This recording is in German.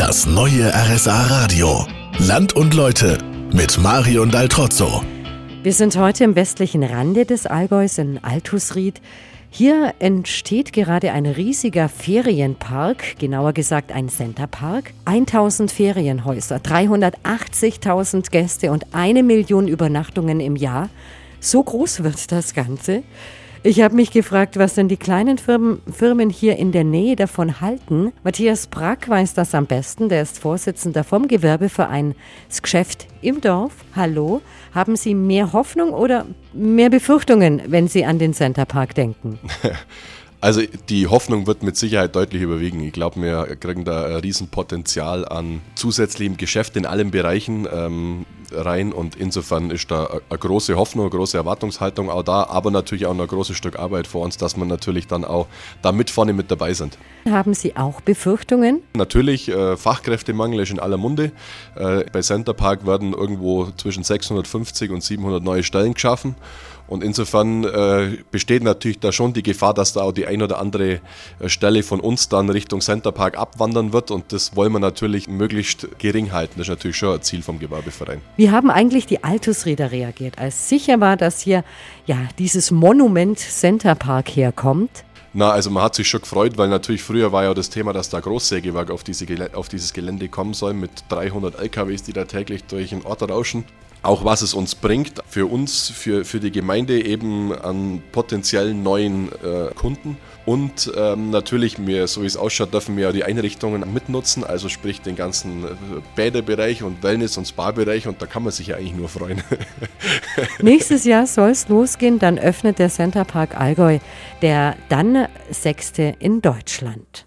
Das neue RSA Radio. Land und Leute mit Marion Daltrozzo. Wir sind heute im westlichen Rande des Allgäus in Altusried. Hier entsteht gerade ein riesiger Ferienpark, genauer gesagt ein Centerpark. 1000 Ferienhäuser, 380.000 Gäste und eine Million Übernachtungen im Jahr. So groß wird das Ganze. Ich habe mich gefragt, was denn die kleinen Firmen, Firmen hier in der Nähe davon halten. Matthias Brack weiß das am besten. Der ist Vorsitzender vom Gewerbeverein Das Geschäft im Dorf. Hallo. Haben Sie mehr Hoffnung oder mehr Befürchtungen, wenn Sie an den Centerpark denken? Also die Hoffnung wird mit Sicherheit deutlich überwiegen. Ich glaube, wir kriegen da ein Riesenpotenzial an zusätzlichem Geschäft in allen Bereichen ähm, rein und insofern ist da eine große Hoffnung, eine große Erwartungshaltung auch da, aber natürlich auch noch ein großes Stück Arbeit vor uns, dass wir natürlich dann auch da mit vorne mit dabei sind. Haben Sie auch Befürchtungen? Natürlich, äh, Fachkräftemangel ist in aller Munde. Äh, bei Centerpark werden irgendwo zwischen 650 und 700 neue Stellen geschaffen. Und insofern äh, besteht natürlich da schon die Gefahr, dass da auch die ein oder andere äh, Stelle von uns dann Richtung Centerpark abwandern wird. Und das wollen wir natürlich möglichst gering halten. Das ist natürlich schon ein Ziel vom Gewerbeverein. Wie haben eigentlich die Altusräder reagiert, als sicher war, dass hier ja dieses Monument Centerpark herkommt? Na, also man hat sich schon gefreut, weil natürlich früher war ja das Thema, dass da Großsägewerk auf, diese, auf dieses Gelände kommen soll mit 300 LKWs, die da täglich durch den Ort rauschen auch was es uns bringt, für uns, für, für die Gemeinde eben an potenziellen neuen äh, Kunden. Und ähm, natürlich, wir, so wie es ausschaut, dürfen wir ja die Einrichtungen mitnutzen, also sprich den ganzen äh, Bäderbereich und Wellness- und Spa-Bereich und da kann man sich ja eigentlich nur freuen. Nächstes Jahr soll es losgehen, dann öffnet der Centerpark Allgäu, der dann sechste in Deutschland.